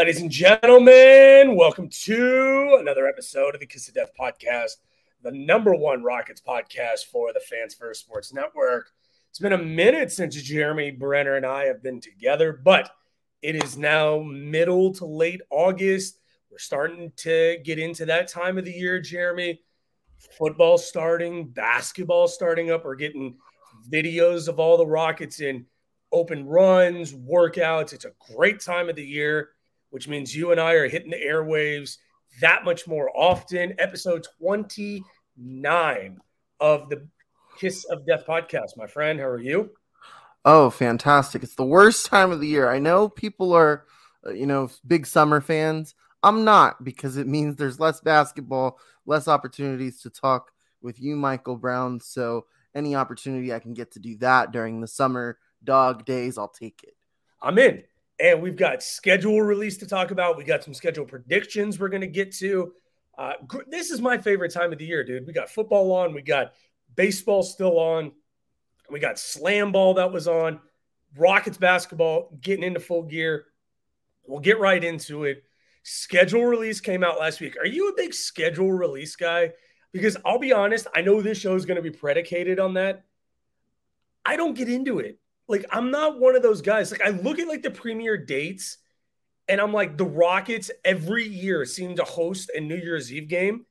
Ladies and gentlemen, welcome to another episode of the Kiss of Death podcast, the number one Rockets podcast for the Fans First Sports Network. It's been a minute since Jeremy Brener and I have been together, but it is now middle to late August. We're starting to get into that time of the year, Jeremy. Football starting, basketball starting up. We're getting videos of all the Rockets in open runs, workouts. It's a great time of the year which means you and I are hitting the airwaves that much more often. Episode 29 of the Kiss of Death podcast. My friend, how are you? Oh, fantastic. It's the worst time of the year. I know people are, uh, you know, big summer fans. I'm not because it means there's less basketball, less opportunities to talk with you, Michael Brown. So, any opportunity I can get to do that during the summer dog days, I'll take it. I'm in and we've got schedule release to talk about. We got some schedule predictions we're going to get to. Uh, this is my favorite time of the year, dude. We got football on, we got baseball still on, we got slam ball that was on, Rockets basketball getting into full gear. We'll get right into it. Schedule release came out last week. Are you a big schedule release guy? Because I'll be honest, I know this show is going to be predicated on that. I don't get into it like I'm not one of those guys. Like I look at like the premier dates and I'm like the Rockets every year seem to host a New Year's Eve game.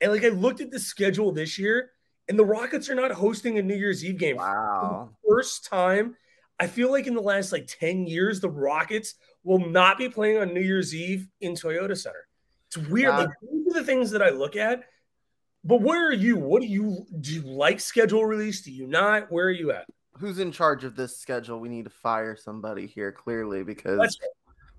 And like I looked at the schedule this year and the Rockets are not hosting a New Year's Eve game. Wow. first time I feel like in the last like 10 years the Rockets will not be playing on New Year's Eve in Toyota Center. It's weird. Wow. Like these are the things that I look at. But where are you? What do you do you like schedule release? Do you not? Where are you at? Who's in charge of this schedule? We need to fire somebody here clearly because that's,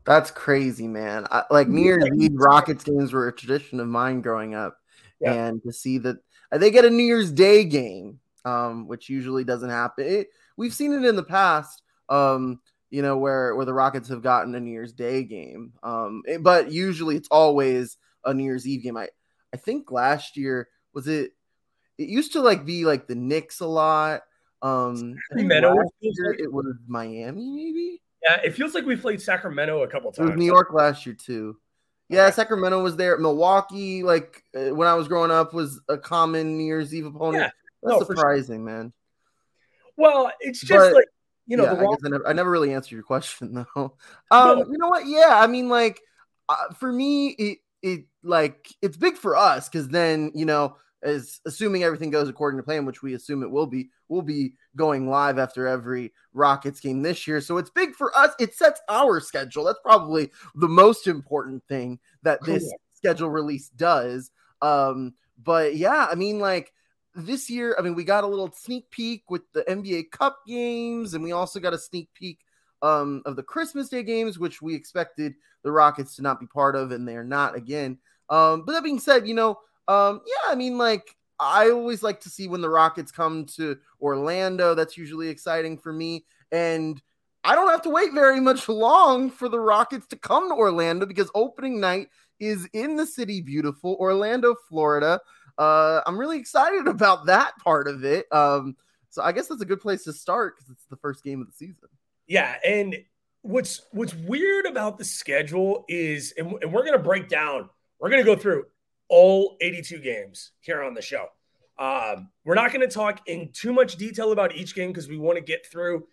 that's crazy, man. I, like New Year's Eve Rockets games were a tradition of mine growing up, yeah. and to see that uh, they get a New Year's Day game, um, which usually doesn't happen. It, we've seen it in the past, um, you know, where where the Rockets have gotten a New Year's Day game, um, it, but usually it's always a New Year's Eve game. I I think last year was it it used to like be like the Knicks a lot. Um, Sacramento it was Miami, maybe. Yeah, it feels like we played Sacramento a couple times. It was New York last year too. Yeah. Sacramento was there. Milwaukee, like uh, when I was growing up, was a common New Year's Eve opponent. Yeah. That's no, surprising, sure. man. Well, it's just but, like you know, yeah, I, I, never, I never really answered your question though. Um, no. you know what? Yeah, I mean, like uh, for me, it it like it's big for us because then you know, as assuming everything goes according to plan, which we assume it will be, we'll be going live after every Rockets game this year. So it's big for us. It sets our schedule. That's probably the most important thing that this cool. schedule release does. Um, but yeah, I mean, like this year, I mean, we got a little sneak peek with the NBA Cup games, and we also got a sneak peek um, of the Christmas Day games, which we expected the Rockets to not be part of, and they're not again. Um, but that being said, you know, um, yeah, I mean, like I always like to see when the Rockets come to Orlando. That's usually exciting for me, and I don't have to wait very much long for the Rockets to come to Orlando because opening night is in the city, beautiful Orlando, Florida uh, I'm really excited about that part of it. Um, so I guess that's a good place to start because it's the first game of the season. Yeah, and what's what's weird about the schedule is, and, and we're gonna break down. We're gonna go through all 82 games here on the show. Um, we're not going to talk in too much detail about each game because we want to get through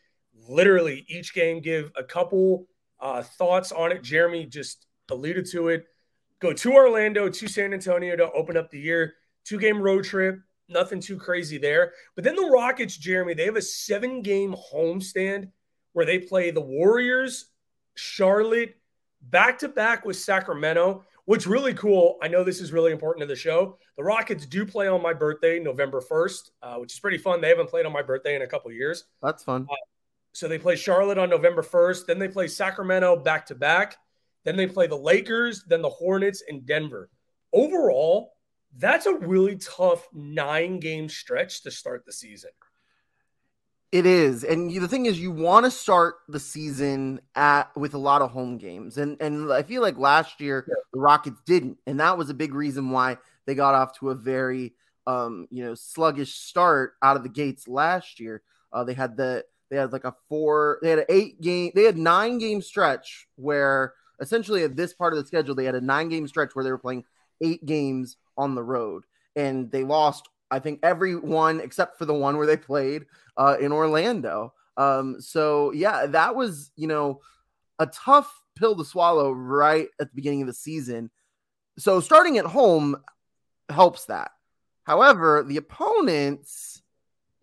literally each game, give a couple uh, thoughts on it. Jeremy just alluded to it. Go to Orlando, to San Antonio to open up the year two game road trip, nothing too crazy there. But then the Rockets, Jeremy, they have a seven game homestand where they play the Warriors, Charlotte, back to back with Sacramento. What's really cool, I know this is really important to the show. The Rockets do play on my birthday, November 1st, uh, which is pretty fun. They haven't played on my birthday in a couple years. That's fun. Uh, so they play Charlotte on November 1st. Then they play Sacramento back to back. Then they play the Lakers, then the Hornets, and Denver. Overall, that's a really tough nine game stretch to start the season. It is, and the thing is, you want to start the season at with a lot of home games, and and I feel like last year yeah. the Rockets didn't, and that was a big reason why they got off to a very um you know sluggish start out of the gates last year. Uh, they had the they had like a four, they had an eight game, they had nine game stretch where essentially at this part of the schedule they had a nine game stretch where they were playing eight games on the road, and they lost. I think every one except for the one where they played uh, in Orlando. Um, so yeah, that was you know a tough pill to swallow right at the beginning of the season. So starting at home helps that. However, the opponents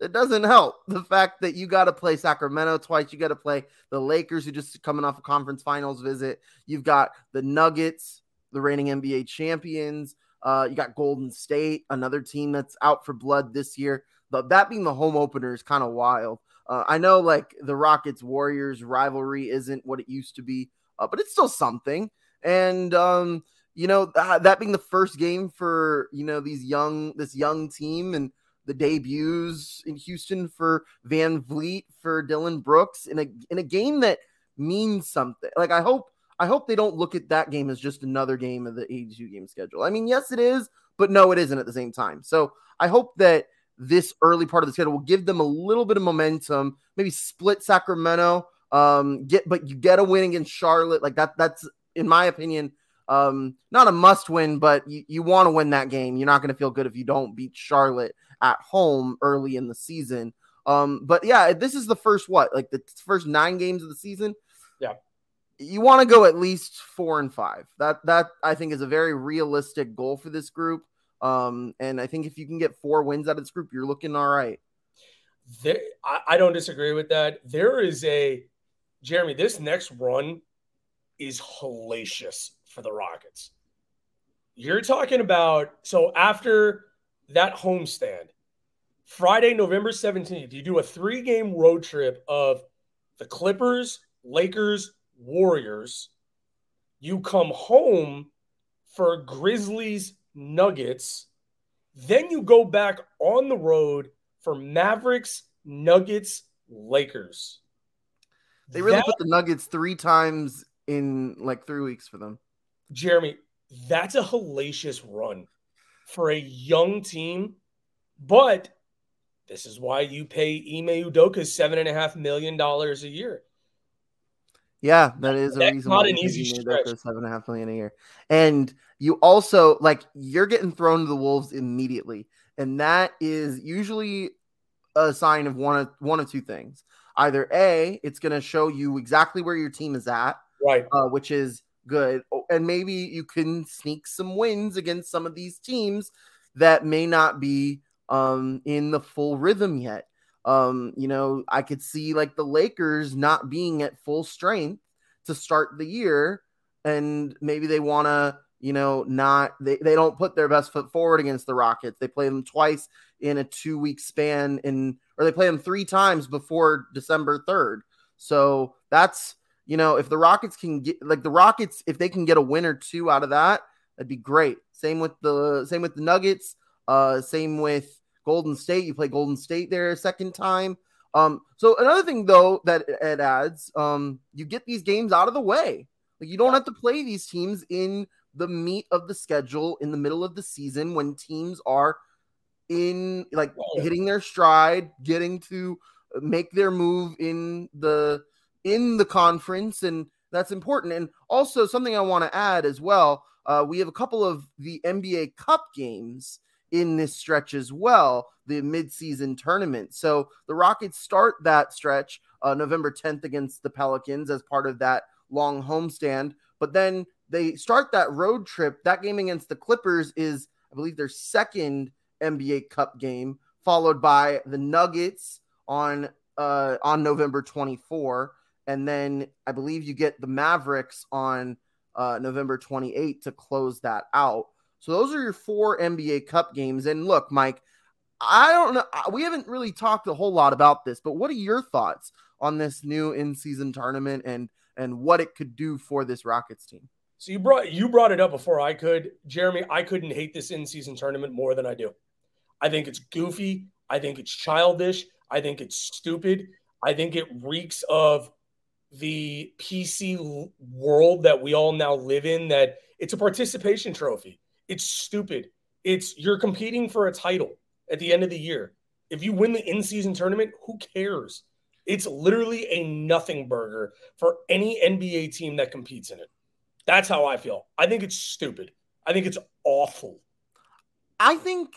it doesn't help the fact that you got to play Sacramento twice. You got to play the Lakers, who just coming off a conference finals visit. You've got the Nuggets, the reigning NBA champions. Uh, you got Golden State, another team that's out for blood this year. But that being the home opener is kind of wild. Uh, I know like the Rockets Warriors rivalry isn't what it used to be, uh, but it's still something. And um, you know th- that being the first game for you know these young this young team and the debuts in Houston for VanVleet for Dillon Brooks in a in a game that means something. Like I hope I hope they don't look at that game as just another game of the 82 game schedule. I mean, yes, it is, but no, it isn't at the same time. So I hope that this early part of the schedule will give them a little bit of momentum, maybe split Sacramento, um, get but you get a win against Charlotte. Like that, that's in my opinion, um, not a must win, but you, you want to win that game. You're not going to feel good if you don't beat Charlotte at home early in the season. Um, but yeah, this is the first what, like the first nine games of the season. Yeah you want to go at least four and five. That that I think is a very realistic goal for this group. Um, and I think if you can get four wins out of this group, you're looking all right. There, I, I don't disagree with that. There is a Jeremy. This next run is hellacious for the Rockets. You're talking about so after that homestand, Friday, November 17th, you do a three game road trip of the Clippers, Lakers, Warriors. You come home for Grizzlies Nuggets. Then you go back on the road for Mavericks Nuggets Lakers. They really that, put the Nuggets three times in like three weeks for them. Jeremy, that's a hellacious run for a young team But this is why you pay Ime Udoka seven and a half million dollars a year. Yeah, that is a reason. not an easy stretch. for seven and a half million a year. And you also like you're getting thrown to the wolves immediately, and that is usually a sign of one of one of two things. Either a, it's going to show you exactly where your team is at, right? Uh, which is good, and maybe you can sneak some wins against some of these teams that may not be um, in the full rhythm yet. Um, you know, I could see like the Lakers not being at full strength to start the year, and maybe they want to, you know, not they, they don't put their best foot forward against the Rockets. They play them twice in a two week span, in or they play them three times before December third. So that's you know, if the Rockets can get like the Rockets, if they can get a win or two out of that, that'd be great. Same with the same with the Nuggets. Uh, same with Golden State. You play Golden State there a second time. Um, so another thing though that it adds, um, you get these games out of the way. Like you don't have to play these teams in the meat of the schedule in the middle of the season when teams are in like hitting their stride, getting to make their move in the in the conference, and that's important. And also something I want to add as well. Uh, we have a couple of the NBA Cup games in this stretch as well, the midseason tournament. So the Rockets start that stretch uh, November 10th against the Pelicans as part of that long homestand. But then they start that road trip. That game against the Clippers is, I believe, their second NBA Cup game, followed by the Nuggets on uh, on November 24, and then I believe you get the Mavericks on uh, November 28 to close that out. So those are your four NBA Cup games. And look, Mike, I don't know. We haven't really talked a whole lot about this, but what are your thoughts on this new in-season tournament and and what it could do for this Rockets team? So you brought you brought it up before I could, Jeremy. I couldn't hate this in-season tournament more than I do. I think it's goofy. I think it's childish. I think it's stupid. I think it reeks of the PC world that we all now live in. That it's a participation trophy. It's stupid. It's you're competing for a title at the end of the year. If you win the in-season tournament, who cares? It's literally a nothing burger for any NBA team that competes in it. That's how I feel. I think it's stupid. I think it's awful. I think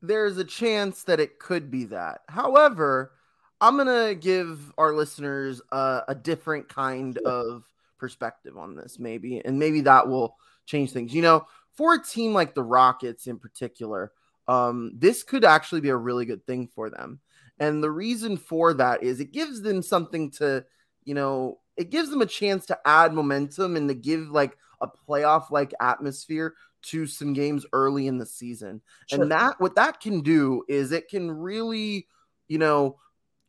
there's a chance that it could be that. However, I'm gonna give our listeners uh, a different kind of perspective on this, maybe, and maybe that will change things. You know, for a team like the Rockets in particular, um, this could actually be a really good thing for them. And the reason for that is it gives them something to, you know, it gives them a chance to add momentum and to give like a playoff like atmosphere to some games early in the season. Sure. And that what that can do is it can really, you know,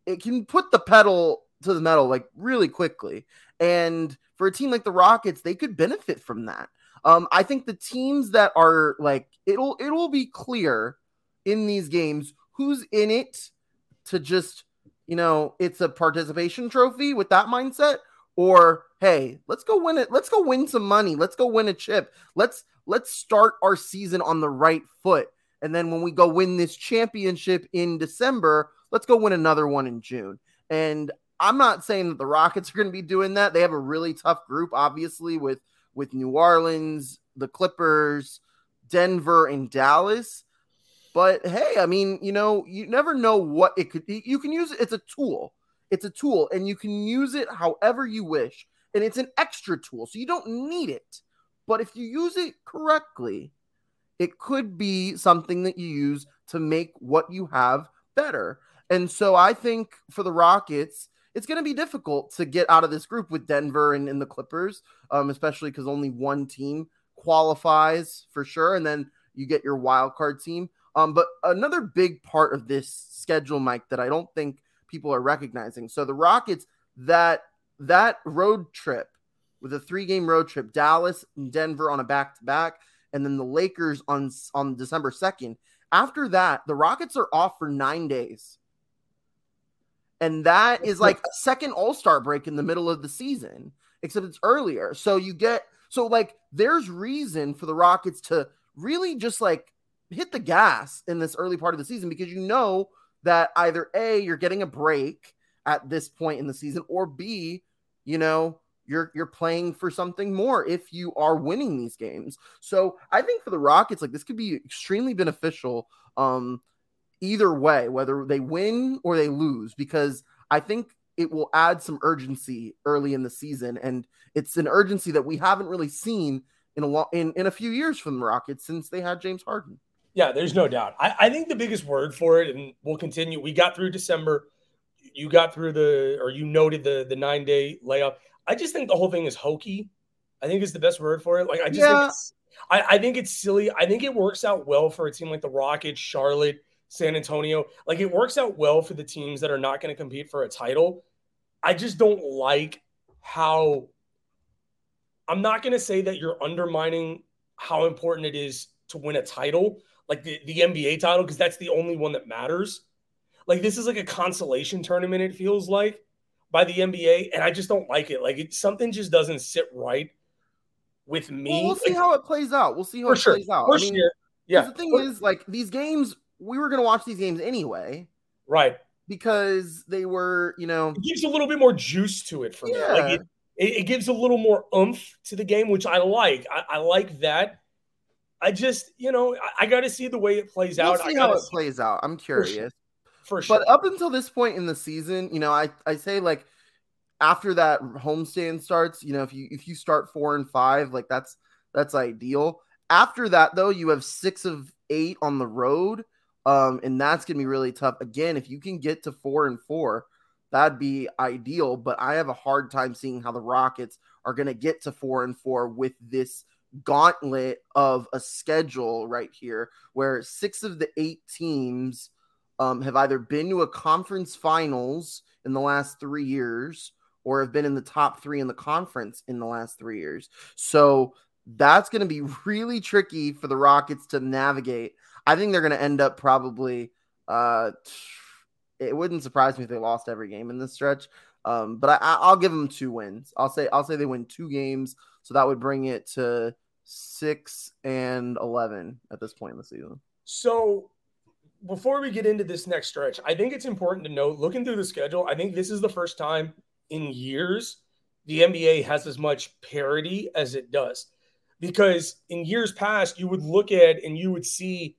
it can put the pedal to the metal like really quickly. And for a team like the Rockets, they could benefit from that. Um, I think the teams that are like it'll it'll be clear in these games who's in it to just you know it's a participation trophy with that mindset or hey let's go win it let's go win some money let's go win a chip let's let's start our season on the right foot. And then when we go win this championship in December let's go win another one in June. And I'm not saying that the Rockets are going to be doing that. They have a really tough group obviously with with New Orleans the Clippers Denver and Dallas but hey, I mean, you know, you never know what it could be. You can use it, it's a tool. It's a tool, and you can use it however you wish. And it's an extra tool, so you don't need it. But if you use it correctly, it could be something that you use to make what you have better. And so I think for the Rockets, it's going to be difficult to get out of this group with Denver and, and the Clippers, um, especially because only one team qualifies for sure. And then you get your wild card team. Um, but another big part of this schedule, Mike, that I don't think people are recognizing. So the Rockets that that road trip with a three game road trip, Dallas and Denver on a back to back, and then the Lakers on on December second. After that, the Rockets are off for nine days. And that is like a second All Star break in the middle of the season, except it's earlier. So you get so like there's reason for the Rockets to really just like hit the gas in this early part of the season because you know that either A, you're getting a break at this point in the season, or B, you know, you're you're playing for something more if you are winning these games. So I think for the Rockets, like this could be extremely beneficial um either way, whether they win or they lose, because I think it will add some urgency early in the season. And it's an urgency that we haven't really seen in a lo- in, in a few years from the Rockets since they had James Harden. Yeah, there's no doubt. I, I think the biggest word for it, and we'll continue. We got through December. You got through the, or you noted the the nine day layoff. I just think the whole thing is hokey. I think is the best word for it. Like I just yeah. think I, I think it's silly. I think it works out well for a team like the Rockets, Charlotte, San Antonio. Like it works out well for the teams that are not going to compete for a title. I just don't like how I'm not going to say that you're undermining how important it is to win a title, like the, the NBA title, because that's the only one that matters. Like this is like a consolation tournament, it feels like by the NBA, and I just don't like it. Like it, something just doesn't sit right with me. Well, we'll see like, how it plays out. We'll see how it sure. plays out. For I mean, sure. Yeah. The thing is, like these games, we were going to watch these games anyway, right? Because they were, you know, it gives a little bit more juice to it for yeah. me. Like it, it, it, gives a little more oomph to the game, which I like. I, I like that. I just, you know, I, I got to see the way it plays we'll out. See how it see. plays out. I'm curious. For sure. for sure. But up until this point in the season, you know, I I say like after that homestand starts, you know, if you if you start four and five, like that's that's ideal. After that, though, you have six of eight on the road, um, and that's gonna be really tough. Again, if you can get to four and four, that'd be ideal. But I have a hard time seeing how the Rockets are gonna get to four and four with this gauntlet of a schedule right here, where six of the eight teams um, have either been to a conference finals in the last three years or have been in the top three in the conference in the last three years. So that's going to be really tricky for the Rockets to navigate. I think they're going to end up probably. Uh, it wouldn't surprise me if they lost every game in this stretch. Um, but I, will give them two wins. I'll say I'll say they win two games, so that would bring it to six and eleven at this point in the season. So before we get into this next stretch, I think it's important to note, looking through the schedule, I think this is the first time in years the NBA has as much parity as it does. Because in years past, you would look at and you would see,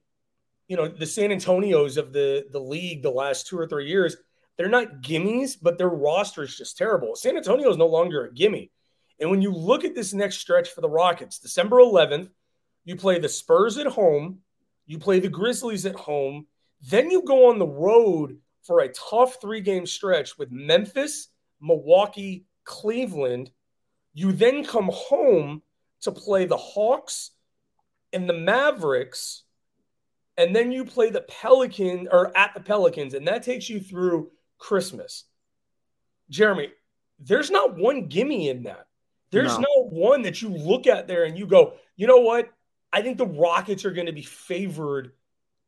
you know, the San Antonios of the, the league the last two or three years, they're not gimmies, but their roster is just terrible. San Antonio is no longer a gimme. And when you look at this next stretch for the Rockets, December 11th, you play the Spurs at home, you play the Grizzlies at home, then you go on the road for a tough three game stretch with Memphis, Milwaukee, Cleveland. You then come home to play the Hawks and the Mavericks, and then you play the Pelican or at the Pelicans, and that takes you through Christmas. Jeremy, there's not one gimme in that. There's no. no one that you look at there and you go, you know what? I think the Rockets are going to be favored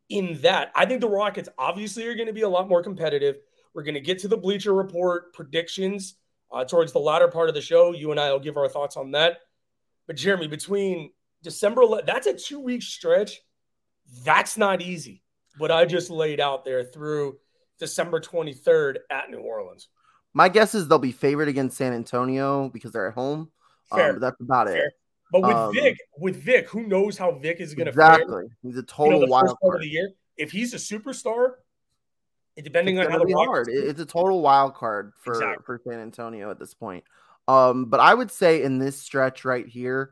in that. I think the Rockets obviously are going to be a lot more competitive. We're going to get to the Bleacher Report predictions uh, towards the latter part of the show. You and I will give our thoughts on that. But Jeremy, between December, that's a two week stretch. That's not easy. But I just laid out there through December 23rd at New Orleans. My guess is they'll be favored against San Antonio because they're at home. Um, Fair. Um, that's about Fair. it. But with um, Vic, with Vic, who knows how Vic is going to exactly? Fare, he's a total you know, wild card of the year. If he's a superstar, depending it's on how the hard, it's a total wild card for exactly. for San Antonio at this point. Um, but I would say in this stretch right here,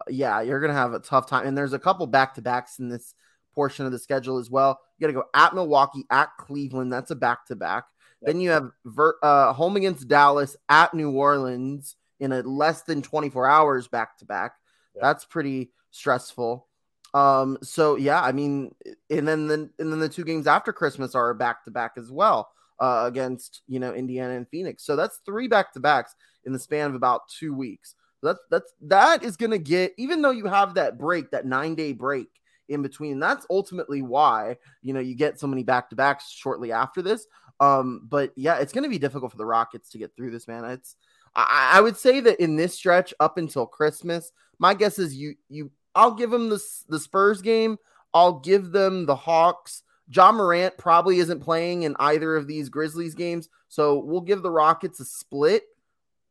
uh, yeah, you're gonna have a tough time. And there's a couple back to backs in this portion of the schedule as well. You got to go at Milwaukee, at Cleveland. That's a back to back. Then you have ver- uh, home against Dallas, at New Orleans in a less than 24 hours back to back. That's pretty stressful. Um, so yeah, I mean, and then the and then the two games after Christmas are back to back as well uh, against you know Indiana and Phoenix. So that's three back to backs in the span of about two weeks. That's that's that is gonna get even though you have that break, that nine day break in between. That's ultimately why you know you get so many back to backs shortly after this. Um, but yeah, it's gonna be difficult for the Rockets to get through this, man. It's I, I would say that in this stretch up until Christmas, my guess is you you I'll give them the the Spurs game. I'll give them the Hawks. Ja Morant probably isn't playing in either of these Grizzlies games, so we'll give the Rockets a split,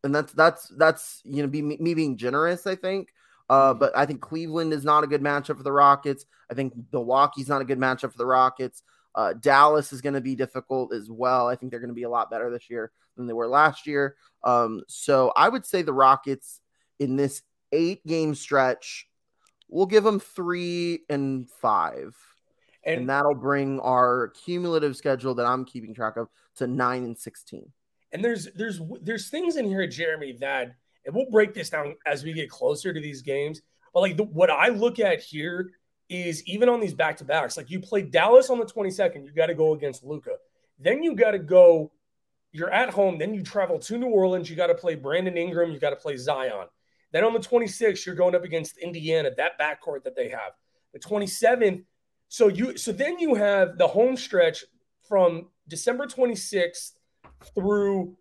and that's that's that's you know be me being generous, I think. Uh, but I think Cleveland is not a good matchup for the Rockets. I think Milwaukee's not a good matchup for the Rockets. Uh, Dallas is going to be difficult as well. I think they're going to be a lot better this year than they were last year. Um, so I would say the Rockets in this eight game stretch, we'll give them three and five. And, and that'll bring our cumulative schedule that I'm keeping track of to nine and 16. And there's there's there's things in here, Jeremy, that and we'll break this down as we get closer to these games. But like the, what I look at here is even on these back to backs, like you play Dallas on the 22nd, you got to go against Luka. Then you got to go, you're at home. Then you travel to New Orleans. You got to play Brandon Ingram. You got to play Zion. Then on the 26th, you're going up against Indiana, that backcourt that they have. The 27th, so you so then you have the home stretch from December 26th through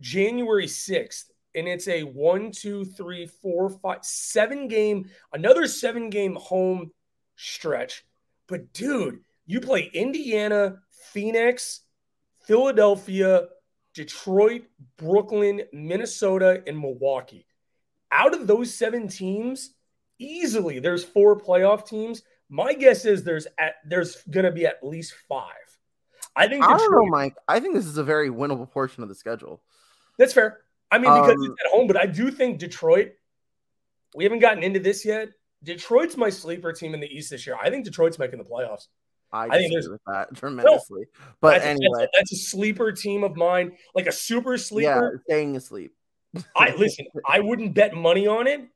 January 6th and it's a one, two, three, four, five, seven game, another seven game home stretch. But dude, you play Indiana, Phoenix, Philadelphia, Detroit, Brooklyn, Minnesota, and Milwaukee. Out of those seven teams, easily there's four playoff teams. My guess is there's at there's gonna be at least five. I think Detroit, I don't know, Mike. I think this is a very winnable portion of the schedule. That's fair. I mean, because um, it's at home, but I do think Detroit, we haven't gotten into this yet. Detroit's my sleeper team in the East this year. I think Detroit's making the playoffs. I, I think there's with that tremendously. No, but that's anyway, a, that's, a, sleeper team of mine, like a super sleeper. Yeah, staying asleep. I listen. I wouldn't bet money on it,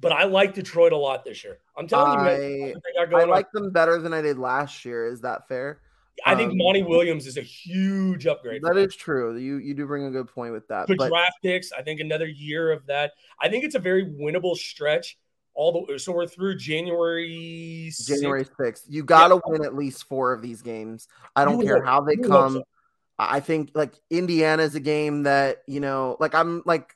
but I like Detroit a lot this year. I'm telling I, you, I, I like on. them better than I did last year. Is that fair? I think um, Monty Williams is a huge upgrade. That is true. You you do bring a good point with that. Good but, draft picks. I think another year of that. I think it's a very winnable stretch. All the so we're through January 6th. January sixth. You got to yeah. win at least four of these games. I don't you care how they come. So. I think like Indiana is a game that you know, like I'm like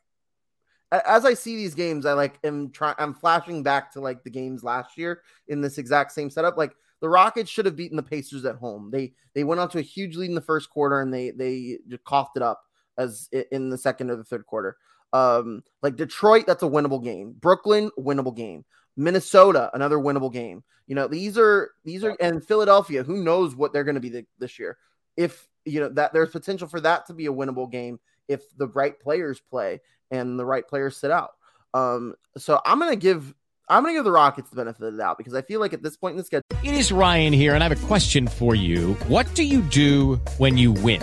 as I see these games, I like am trying. I'm flashing back to like the games last year in this exact same setup. Like the Rockets should have beaten the Pacers at home. They they went on to a huge lead in the first quarter and they they coughed it up as in the second or the third quarter. Um, like Detroit, that's a winnable game. Brooklyn, winnable game. Minnesota, another winnable game. You know, these are these are and Philadelphia, who knows what they're going to be the, this year. If you know that there's potential for that to be a winnable game if the right players play and the right players sit out. Um, so I'm going to give I'm going to give the Rockets the benefit of the doubt because I feel like at this point in the schedule. It is Ryan here, and I have a question for you. What do you do when you win?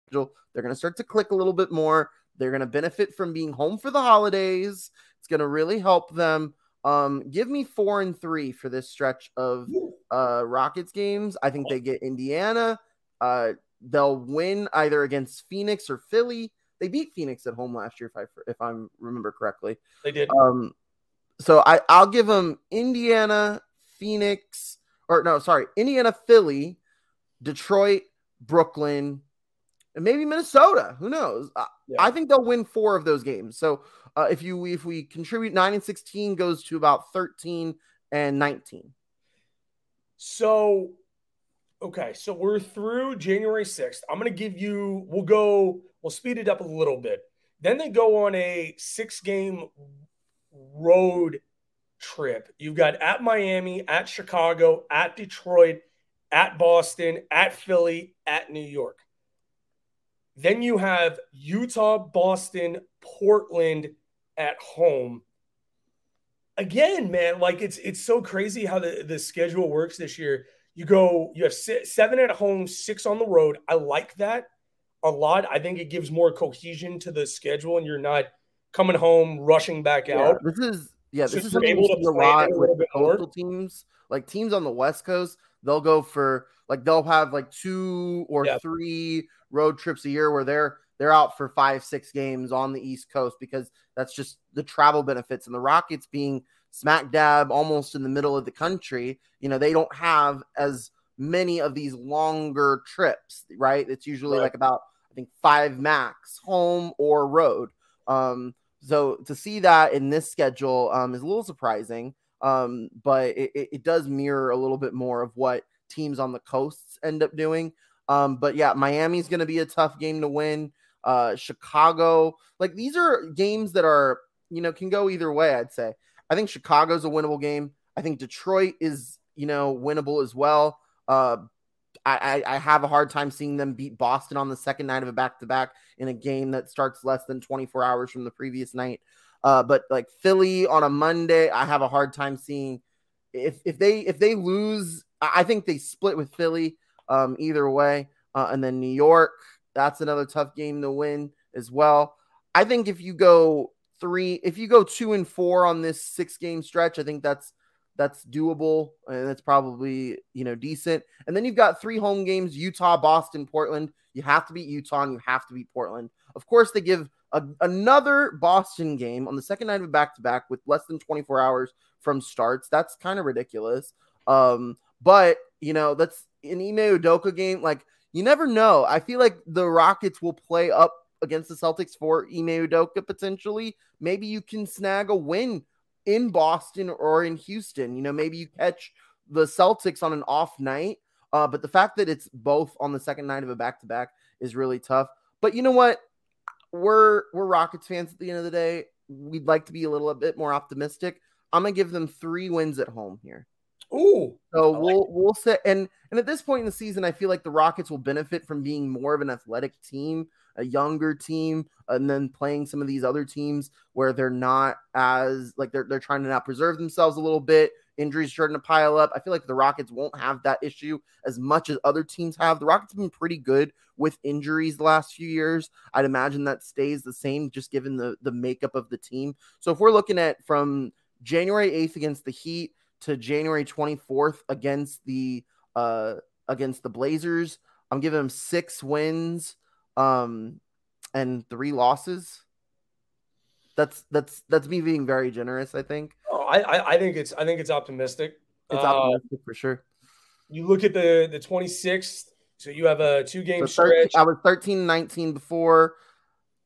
They're going to start to click a little bit more. They're going to benefit from being home for the holidays. It's going to really help them. Um, give me four and three for this stretch of uh, Rockets games. I think they get Indiana. Uh, they'll win either against Phoenix or Philly. They beat Phoenix at home last year, if I if I remember correctly. They did. Um, so I I'll give them Indiana, Phoenix, or no, sorry, Indiana, Philly, Detroit, Brooklyn, and maybe Minnesota. Who knows? Yeah. I think they'll win four of those games. So uh, if you if we contribute nine and sixteen, goes to about thirteen and nineteen. So, okay, so we're through January sixth. I'm going to give you. We'll go. We'll speed it up a little bit. Then they go on a six game road trip. You've got at Miami, at Chicago, at Detroit, at Boston, at Philly, at New York. Then you have Utah, Boston, Portland at home. Again, man, like it's it's so crazy how the, the schedule works this year. You go, you have seven at home, six on the road. I like that a lot. I think it gives more cohesion to the schedule, and you're not coming home rushing back yeah, out. This is yeah, this is something able to a lot with coastal teams. Like teams on the West Coast, they'll go for like they'll have like two or three road trips a year where they're they're out for five, six games on the East Coast because that's just the travel benefits. And the Rockets being smack dab almost in the middle of the country, you know, they don't have as many of these longer trips, right? It's usually right. like about I think five max, home or road. Um, so to see that in this schedule um, is a little surprising, um, but it, it, does mirror a little bit more of what teams on the coasts end up doing. Um, but yeah, Miami's going to be a tough game to win. Uh, Chicago, like these are games that are you know can go either way. I'd say. I think Chicago's a winnable game. I think Detroit is you know winnable as well. Uh, I, I, have a hard time seeing them beat Boston on the second night of a back to back in a game that starts less than 24 hours from the previous night. Uh, but like Philly on a Monday, I have a hard time seeing if if they if they lose. I think they split with Philly um, either way, uh, and then New York. That's another tough game to win as well. I think if you go three, if you go two and four on this six game stretch, I think that's that's doable and that's probably you know decent. And then you've got three home games: Utah, Boston, Portland. You have to beat Utah and you have to beat Portland. Of course, they give a, another Boston game on the second night of a back to back with less than 24 hours from starts. That's kind of ridiculous. Um, but you know that's an Ime Udoka game. Like you never know. I feel like the Rockets will play up against the Celtics for Ime Udoka potentially. Maybe you can snag a win in Boston or in Houston. You know, maybe you catch the Celtics on an off night. Uh, but the fact that it's both on the second night of a back to back is really tough. But you know what? We're we're Rockets fans at the end of the day. We'd like to be a little bit more optimistic. I'm gonna give them three wins at home here. Ooh. So like we'll it. we'll say and and at this point in the season, I feel like the Rockets will benefit from being more of an athletic team a younger team and then playing some of these other teams where they're not as like they're they're trying to now preserve themselves a little bit. Injuries starting to pile up. I feel like the Rockets won't have that issue as much as other teams have. The Rockets have been pretty good with injuries the last few years. I'd imagine that stays the same just given the the makeup of the team. So if we're looking at from January 8th against the Heat to January 24th against the uh against the Blazers, I'm giving them 6 wins um, and three losses. That's that's that's me being very generous. I think. Oh, I I think it's I think it's optimistic. It's optimistic uh, for sure. You look at the the 26th. So you have a two game so 13, stretch. I was 13 19 before.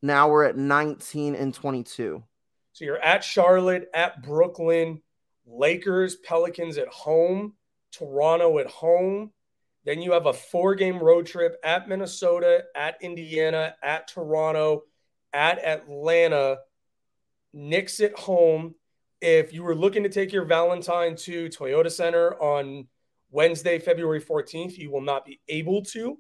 Now we're at 19 and 22. So you're at Charlotte, at Brooklyn, Lakers, Pelicans at home, Toronto at home, then you have a four game road trip at Minnesota, at Indiana, at Toronto, at Atlanta, Knicks at home. If you were looking to take your Valentine to Toyota Center on Wednesday, February 14th, you will not be able to.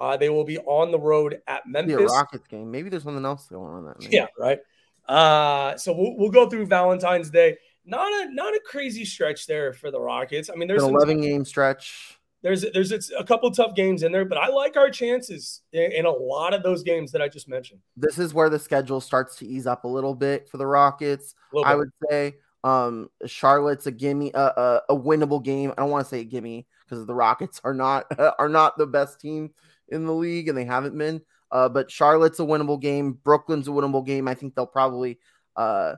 Uh, they will be on the road at Memphis. Maybe a Rockets game. Maybe there's something else going on that. Maybe. Yeah, right. Uh, so we'll, we'll go through Valentine's Day. Not a not a crazy stretch there for the Rockets. I mean, there's an 11 game stretch there's there's a couple tough games in there, but I like our chances in, in, a lot of those games that I just mentioned. This is where the schedule starts to ease up a little bit for the Rockets. I would say um, Charlotte's a gimme, uh, uh, a winnable game. I don't want to say a gimme because the Rockets are not are not the best team in the league and they haven't been. Uh, but Charlotte's a winnable game. Brooklyn's a winnable game. I think they'll probably uh,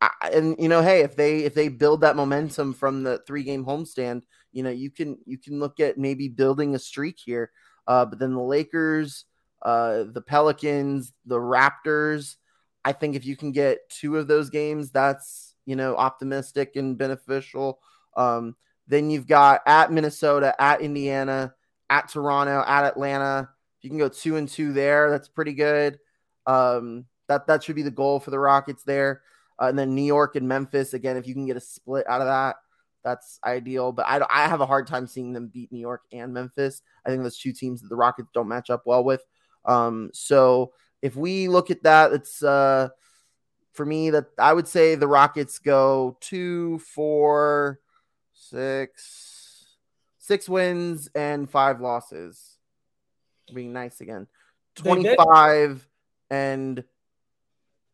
I, and you know, hey, if they if they build that momentum from the three game homestand, you know, you can you can look at maybe building a streak here. Uh, but then the Lakers, uh, the Pelicans, the Raptors. I think if you can get two of those games, that's you know optimistic and beneficial. Um, then you've got at Minnesota, at Indiana, at Toronto, at Atlanta. If you can go two and two there, that's pretty good. Um, that that should be the goal for the Rockets there. Uh, and then New York and Memphis again. If you can get a split out of that, that's ideal. But I I have a hard time seeing them beat New York and Memphis. I think those two teams that the Rockets don't match up well with. Um, so if we look at that, it's uh for me that I would say the Rockets go two, four, six, six wins and five losses. Being nice again. 25 and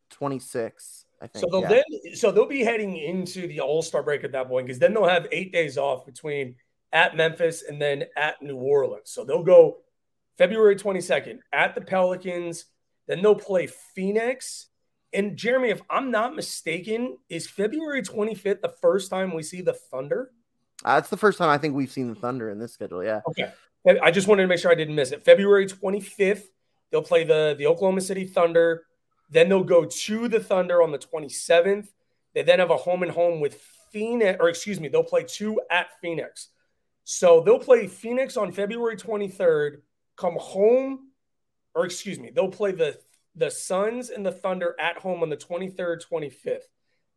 26. I think. So they'll yeah. then so they'll be heading into the All Star break at that point because then they'll have eight days off between at Memphis and then at New Orleans. So they'll go February 22nd at the Pelicans. Then they'll play Phoenix. And Jeremy, if I'm not mistaken, is February 25th the first time we see the Thunder? Uh, that's the first time I think we've seen the Thunder in this schedule. Yeah. Okay. I just wanted to make sure I didn't miss it. February 25th, they'll play the, the Oklahoma City Thunder. Then they'll go to the Thunder on the 27th. They then have a home and home with Phoenix, or excuse me, they'll play two at Phoenix. So they'll play Phoenix on February 23rd, come home, or excuse me, they'll play the the Suns and the Thunder at home on the 23rd, 25th.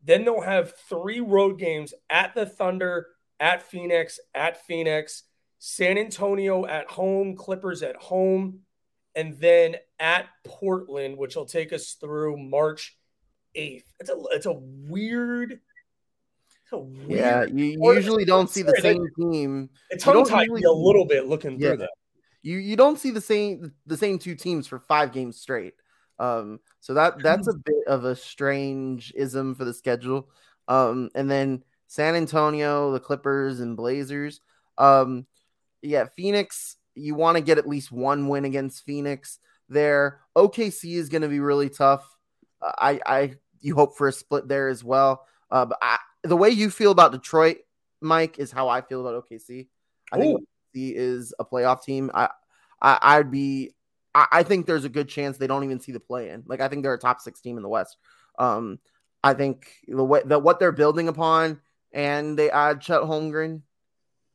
Then they'll have three road games at the Thunder, at Phoenix, at Phoenix, San Antonio at home, Clippers at home, and then at Portland, which will take us through March 8th. It's a it's a weird. It's a weird yeah, you usually don't see the same team. It's tongue tied me a little bit looking yeah, through that. You you don't see the same the same two teams for five games straight. Um, so that that's a bit of a strange ism for the schedule. Um, and then San Antonio, the Clippers, and Blazers. Um, yeah, Phoenix. You want to get at least one win against Phoenix there. OKC is going to be really tough. Uh, I I you hope for a split there as well. Uh, but I, the way you feel about Detroit, Mike, is how I feel about OKC. I Ooh. think OKC is a playoff team. I, I I'd be I, think there's a good chance they don't even see the play in. Like I think they're a top six team in the West. Um, I think the way that what they're building upon, and they add Chet Holmgren.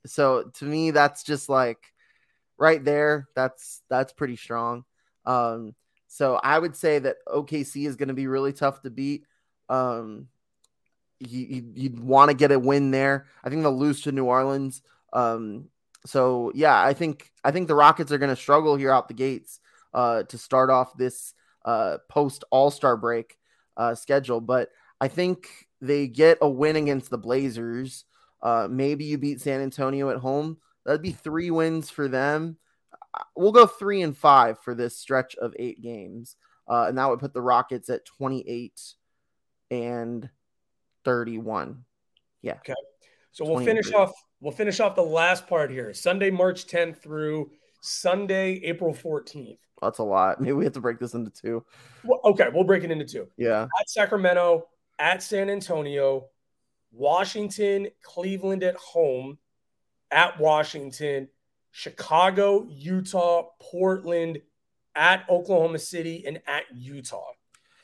So to me, that's just like right there. That's that's pretty strong. Um, so I would say that OKC is going to be really tough to beat. Um, you, you would want to get a win there. I think they'll lose to New Orleans. Um, so yeah, I think I think the Rockets are going to struggle here out the gates uh, to start off this uh, post All Star break uh, schedule. But I think they get a win against the Blazers. Uh, maybe you beat San Antonio at home. That'd be three wins for them. We'll go three and five for this stretch of eight games. Uh, and that would put the Rockets at 28 and 31. Yeah. Okay. So we'll finish off we'll finish off the last part here. Sunday, March 10th through Sunday, April 14th. That's a lot. Maybe we have to break this into two. Well, okay, we'll break it into two. Yeah. At Sacramento, at San Antonio, Washington, Cleveland at home, at Washington, Chicago, Utah, Portland, at Oklahoma City, and at Utah.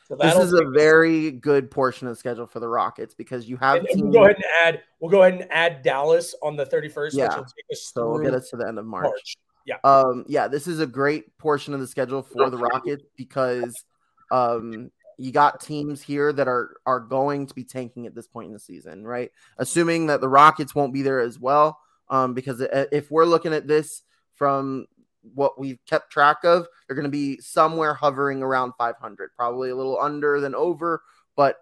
So this is a very good portion of the schedule for the Rockets because you have. And, and we'll go ahead and add. We'll go ahead and add Dallas on the thirty first. Yeah. so we'll get us to the end of March. March. Yeah. Um, yeah, this is a great portion of the schedule for the Rockets because um you got teams here that are are going to be tanking at this point in the season, right? Assuming that the Rockets won't be there as well. Um, because if we're looking at this from what we've kept track of, they're going to be somewhere hovering around 500, probably a little under than over, but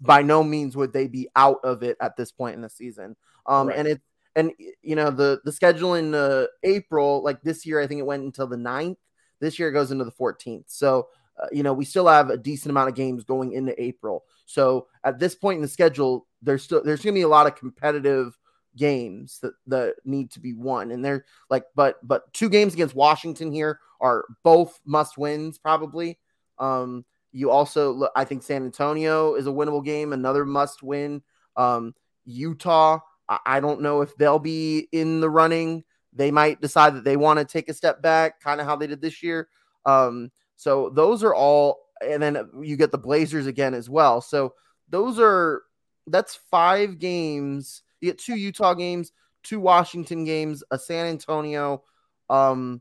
by no means would they be out of it at this point in the season. Um, right. and it's and you know the the schedule in uh, April, like this year, I think it went until the 9th. This year it goes into the 14th. So uh, you know we still have a decent amount of games going into April. So at this point in the schedule, there's still there's going to be a lot of competitive games that that need to be won, and they're like, but but two games against Washington here are both must wins probably. Um, you also, I think San Antonio is a winnable game, another must win. Um, Utah I don't know if they'll be in the running. They might decide that they want to take a step back, kind of how they did this year. Um, so those are all, and then you get the Blazers again as well. So those are that's five games. You get two Utah games, two Washington games, a San Antonio, um,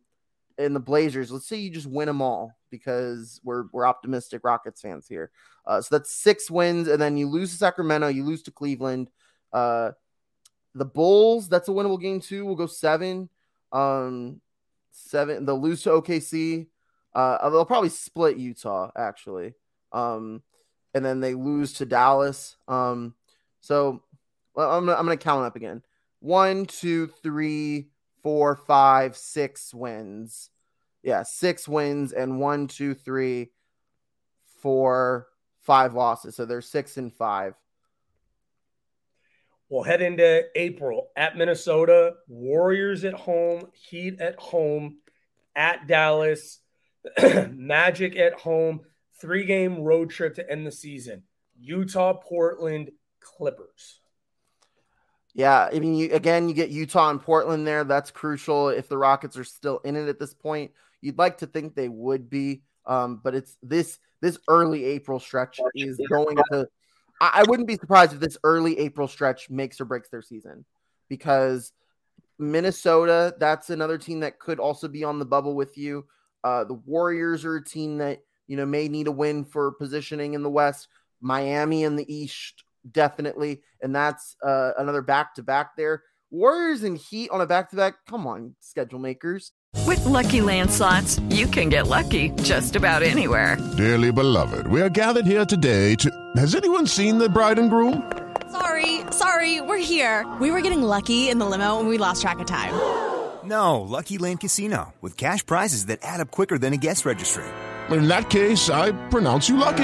and the Blazers. Let's say you just win them all because we're we're optimistic Rockets fans here. Uh, so that's six wins, and then you lose to Sacramento, you lose to Cleveland. Uh, the Bulls, that's a winnable game too. We'll go seven. Um, seven. They'll lose to OKC. Uh, they'll probably split Utah actually. Um, and then they lose to Dallas. Um, so I'm gonna, I'm gonna count up again. One, two, three, four, five, six wins. Yeah, six wins and one, two, three, four, five losses. So they're six and five. We'll head into April at Minnesota, Warriors at home, Heat at home, at Dallas, Magic at home, three game road trip to end the season. Utah, Portland, Clippers. Yeah, I mean, you, again, you get Utah and Portland there. That's crucial if the Rockets are still in it at this point. You'd like to think they would be, um, but it's this this early April stretch is going to. I, I wouldn't be surprised if this early April stretch makes or breaks their season, because Minnesota, that's another team that could also be on the bubble with you. Uh, the Warriors are a team that you know may need a win for positioning in the West. Miami in the East definitely. And that's uh, another back to back there. Warriors and Heat on a back to back. Come on, schedule makers. With lucky landslots, you can get lucky just about anywhere. Dearly beloved, we are gathered here today to. Has anyone seen the bride and groom? Sorry, sorry, we're here. We were getting lucky in the limo and we lost track of time. No, Lucky Land Casino, with cash prizes that add up quicker than a guest registry. In that case, I pronounce you lucky.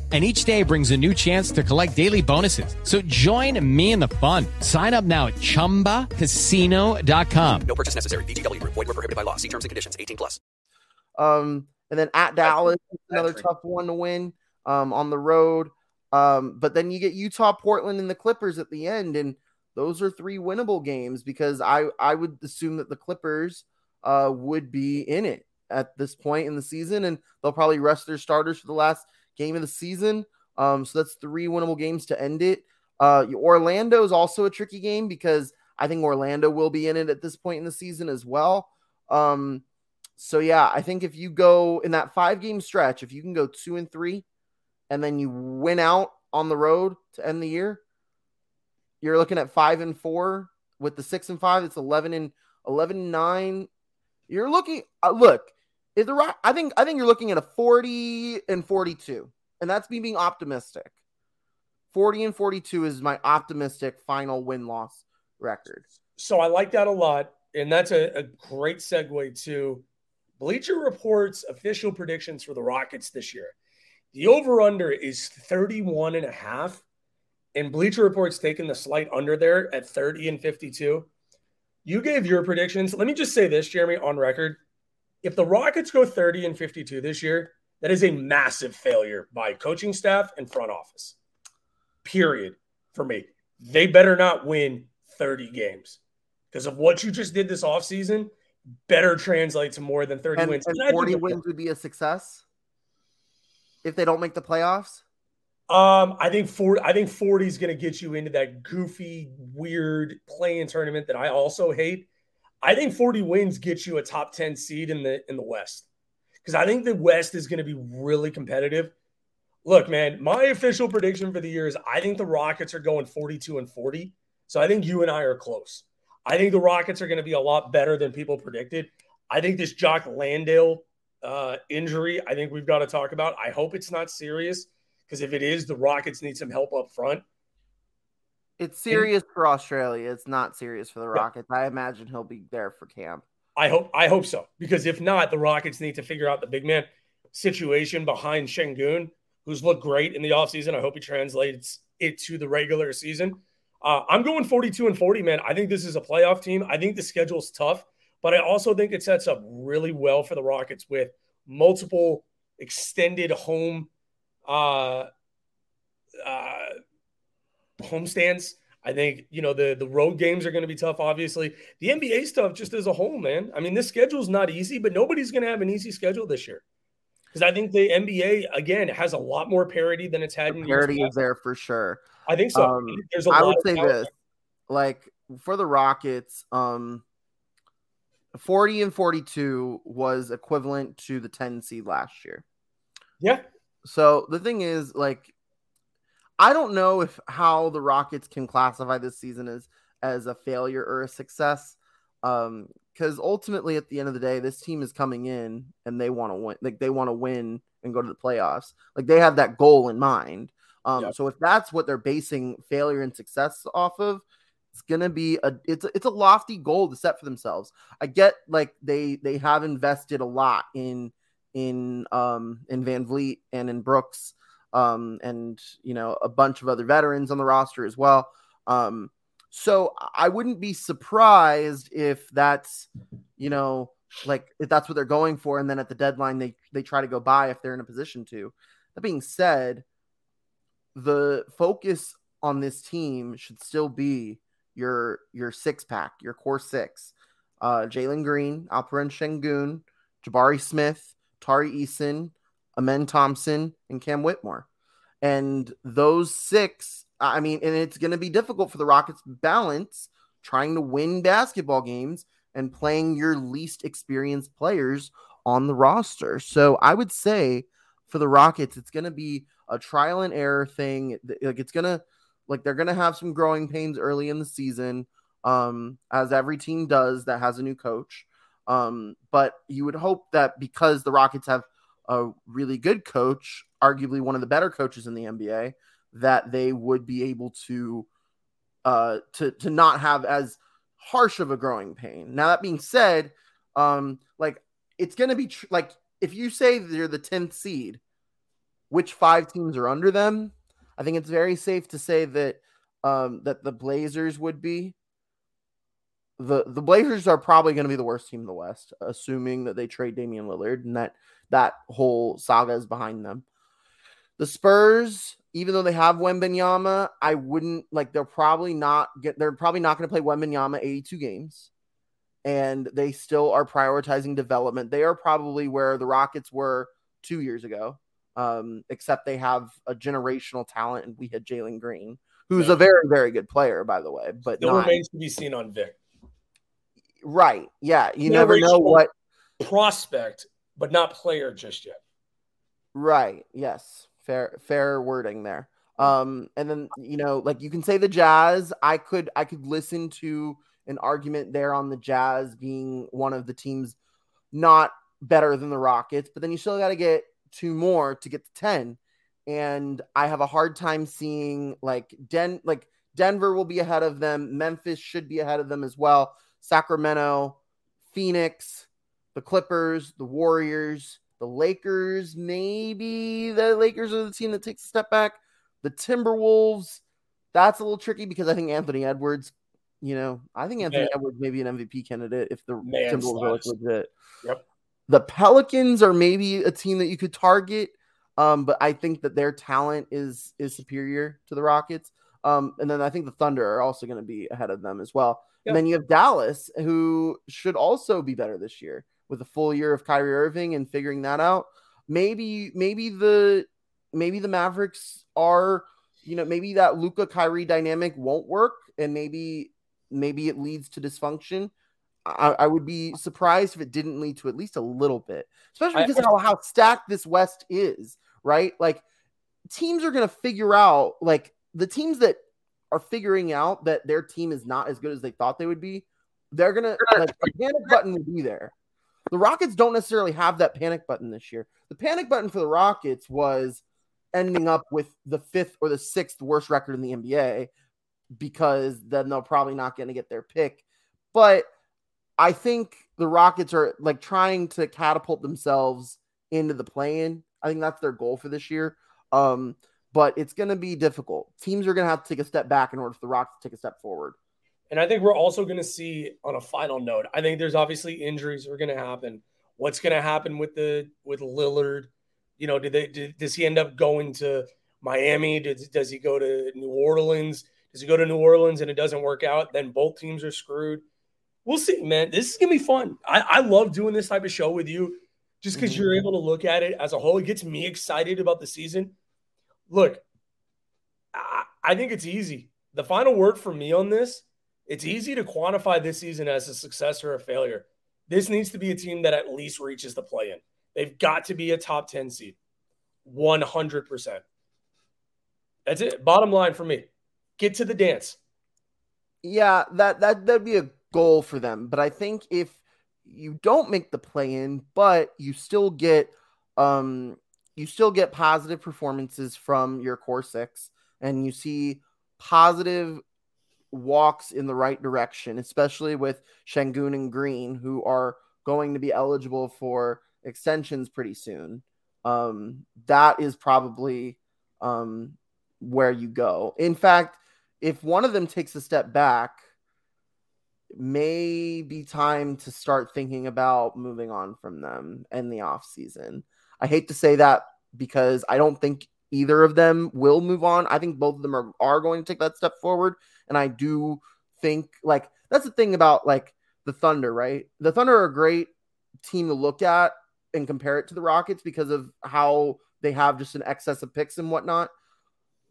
and each day brings a new chance to collect daily bonuses. So join me in the fun. Sign up now at ChumbaCasino.com. No purchase necessary. VGW. Void were prohibited by law. See terms and conditions. 18 plus. Um, and then at Dallas, another tough one to win um, on the road. Um, but then you get Utah, Portland, and the Clippers at the end, and those are three winnable games because I I would assume that the Clippers uh, would be in it at this point in the season, and they'll probably rest their starters for the last – game of the season. Um, so that's three winnable games to end it. Uh, Orlando is also a tricky game because I think Orlando will be in it at this point in the season as well. Um, so yeah, I think if you go in that five game stretch, if you can go two and three, and then you win out on the road to end the year, you're looking at five and four with the six and five. It's eleven and eleven and nine. You're looking. Uh, look, is the Rock? I think I think you're looking at a 40 and 42, and that's me being optimistic. 40 and 42 is my optimistic final win loss record. So I like that a lot, and that's a, a great segue to Bleacher Report's official predictions for the Rockets this year. The over under is 31 and a half, and Bleacher Report's taking the slight under there at 30 and 52. You gave your predictions. Let me just say this, Jeremy, on record if the Rockets go 30 and 52 this year, that is a massive failure by coaching staff and front office. Period. For me, they better not win 30 games because of what you just did this offseason. Better translate to more than 30 and, wins. And 40 wins would be a success if they don't make the playoffs. Um, I think 40, I think 40 is going to get you into that goofy, weird play-in tournament that I also hate. I think 40 wins gets you a top 10 seed in the in the West. Because I think the West is going to be really competitive. Look, man, my official prediction for the year is I think the Rockets are going 42 and 40. So I think you and I are close. I think the Rockets are going to be a lot better than people predicted. I think this Jock Landale uh, injury, I think we've got to talk about. I hope it's not serious because if it is, the Rockets need some help up front. It's serious for Australia. It's not serious for the Rockets. I imagine he'll be there for camp. I hope I hope so because if not, the Rockets need to figure out the big man situation behind Sengun, who's looked great in the offseason. I hope he translates it to the regular season. Uh, I'm going 42 and 40, man. I think this is a playoff team. I think the schedule's tough, but I also think it sets up really well for the Rockets with multiple extended home uh, uh, homestands. I think you know the the road games are going to be tough. Obviously, the NBA stuff just as a whole, man. I mean, this schedule is not easy, but nobody's going to have an easy schedule this year because I think the NBA again has a lot more parity than it's had. The in parity is there for sure. I think so. Um, There's a I would say this, like for the Rockets, um, 40 and 42 was equivalent to the 10 seed last year. Yeah. So the thing is, like, I don't know if how the Rockets can classify this season as as a failure or a success. Um, because ultimately at the end of the day, this team is coming in and they want to win, like they want to win and go to the playoffs. Like they have that goal in mind. Um, yep. so if that's what they're basing failure and success off of, it's gonna be a it's a, it's a lofty goal to set for themselves. I get like they they have invested a lot in in um in VanVleet and in Brooks um and you know a bunch of other veterans on the roster as well. Um so I wouldn't be surprised if that's you know like if that's what they're going for and then at the deadline they they try to go buy if they're in a position to. That being said, the focus on this team should still be your your six pack, your core six. Uh, Jalen Green, Alperen Sengun, Jabari Smith, Tari Eason, Amen Thompson, and Cam Whitmore. And those six, I mean, and it's going to be difficult for the Rockets balance trying to win basketball games and playing your least experienced players on the roster. So I would say for the Rockets, it's going to be a trial and error thing. Like it's going to like they're going to have some growing pains early in the season, um, as every team does that has a new coach. Um, but you would hope that because the Rockets have a really good coach, arguably one of the better coaches in the NBA, that they would be able to uh, to to not have as harsh of a growing pain. Now that being said, um, like it's going to be tr- like if you say they're the tenth seed, which five teams are under them? I think it's very safe to say that um, that the Blazers would be the the Blazers are probably going to be the worst team in the West, assuming that they trade Damian Lillard and that that whole saga is behind them. The Spurs, even though they have Wembanyama, I wouldn't like. They're probably not get. They're probably not going to play Wembanyama 82 games, and they still are prioritizing development. They are probably where the Rockets were two years ago um, except they have a generational talent, and we had Jalen Green, who's yeah. a very, very good player, by the way. But still not, remains to be seen on Vic. Right? Yeah, you never know what prospect, but not player just yet. Right. Yes. Fair. Fair wording there. Um, and then you know, like you can say the Jazz. I could, I could listen to an argument there on the Jazz being one of the teams not better than the Rockets, but then you still got to get two more to get to 10 and i have a hard time seeing like den like denver will be ahead of them memphis should be ahead of them as well sacramento phoenix the clippers the warriors the lakers maybe the lakers are the team that takes a step back the timberwolves that's a little tricky because i think anthony edwards you know i think anthony Man. edwards may be an mvp candidate if the Man timberwolves are legit yep the Pelicans are maybe a team that you could target, um, but I think that their talent is is superior to the Rockets. Um, and then I think the Thunder are also going to be ahead of them as well. Yep. And then you have Dallas, who should also be better this year with a full year of Kyrie Irving and figuring that out. Maybe, maybe the maybe the Mavericks are, you know, maybe that Luka Kyrie dynamic won't work, and maybe maybe it leads to dysfunction. I, I, would be surprised if it didn't lead to at least a little bit, especially because I, how, how stacked this West is, right? Like teams are going to figure out, like the teams that are figuring out that their team is not as good as they thought they would be, they're to, like, the panic button will be there. The Rockets don't necessarily have that panic button this year. The panic button for the Rockets was ending up with the fifth or the sixth worst record in the NBA because then they're probably not going to get their pick. But I think the Rockets are like trying to catapult themselves into the play-in. I think that's their goal for this year. Um, but it's going to be difficult. Teams are going to have to take a step back in order for the Rockets to take a step forward. And I think we're also going to see on a final note. I think there's obviously injuries are going to happen. What's going to happen with the with Lillard? You know, did they did, does he end up going to Miami? Does, does he go to New Orleans? Does he go to New Orleans and it doesn't work out? Then both teams are screwed. We'll see, man. This is gonna be fun. I, I love doing this type of show with you, just because mm-hmm. you're able to look at it as a whole. It gets me excited about the season. Look, I, I think it's easy. The final word for me on this, it's easy to quantify this season as a success or a failure. This needs to be a team that at least reaches the play in. They've got to be a top 10 seed. 100%. That's it. Bottom line for me. Get to the dance. Yeah, that that that'd be a goal for them, but I think if you don't make the play in, but you still get um you still get positive performances from your core 6 and you see positive walks in the right direction, especially with Sengun and Green who are going to be eligible for extensions pretty soon. Um, that is probably um, where you go. In fact, if one of them takes a step back, may be time to start thinking about moving on from them in the off season. I hate to say that because I don't think either of them will move on. I think both of them are, are going to take that step forward. And I do think like that's the thing about like the Thunder, right? The Thunder are a great team to look at and compare it to the Rockets because of how they have just an excess of picks and whatnot.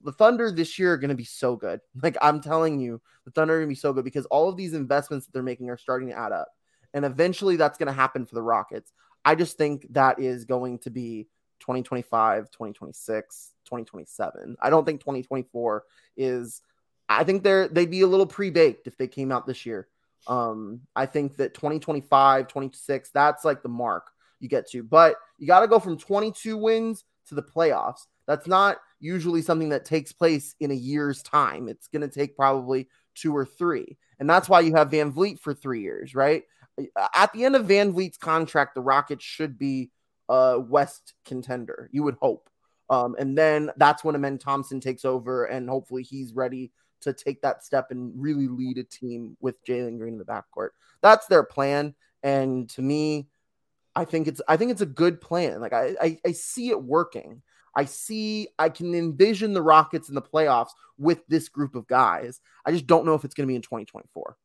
The Thunder this year are going to be so good. Like I'm telling you, the Thunder are going to be so good because all of these investments that they're making are starting to add up. And eventually that's going to happen for the Rockets. I just think that is going to be 2025, 2026, 2027. I don't think 2024 is I think they're they'd be a little pre-baked if they came out this year. Um, I think that 2025, 26, that's like the mark you get to. But you got to go from 22 wins to the playoffs. That's not usually something that takes place in a year's time. It's going to take probably two or three. And that's why you have VanVleet for three years, right? At the end of VanVleet's contract, the Rockets should be a West contender, you would hope. Um, and then that's when Amen Thompson takes over, and hopefully he's ready to take that step and really lead a team with Jalen Green in the backcourt. That's their plan. And to me, I think it's I think it's a good plan. Like I, I, I see it working. I see I can envision the Rockets in the playoffs with this group of guys. I just don't know if it's going to be in 2024.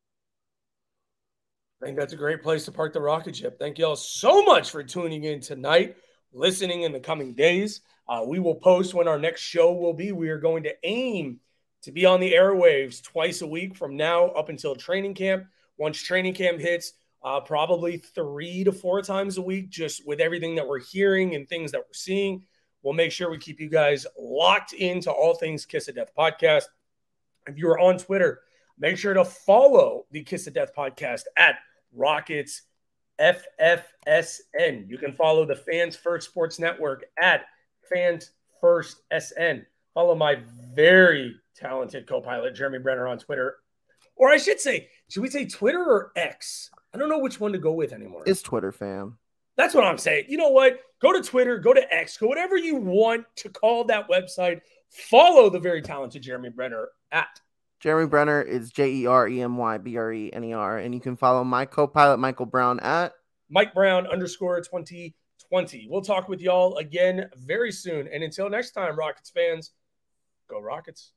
I think that's a great place to park the rocket ship. Thank you all so much for tuning in tonight, listening in the coming days. Uh, we will post when our next show will be. We are going to aim to be on the airwaves twice a week from now up until training camp. Once training camp hits, uh, probably three to four times a week, just with everything that we're hearing and things that we're seeing. We'll make sure we keep you guys locked into all things Kiss of Death podcast. If you are on Twitter, make sure to follow the Kiss of Death podcast at Rockets FFSN. You can follow the Fans First Sports Network at Fans First SN. Follow my very talented co pilot, Jeremy Brener, on Twitter. Or I should say, should we say Twitter or X? I don't know which one to go with anymore. It's Twitter, fam. That's what I'm saying. You know what? Go to Twitter, go to X, go whatever you want to call that website. Follow the very talented Jeremy Brener at Jeremy Brener is J E R E M Y B R E N E R. And you can follow my co pilot, Michael Brown, at Mike Brown underscore 2020. We'll talk with y'all again very soon. And until next time, Rockets fans, go Rockets.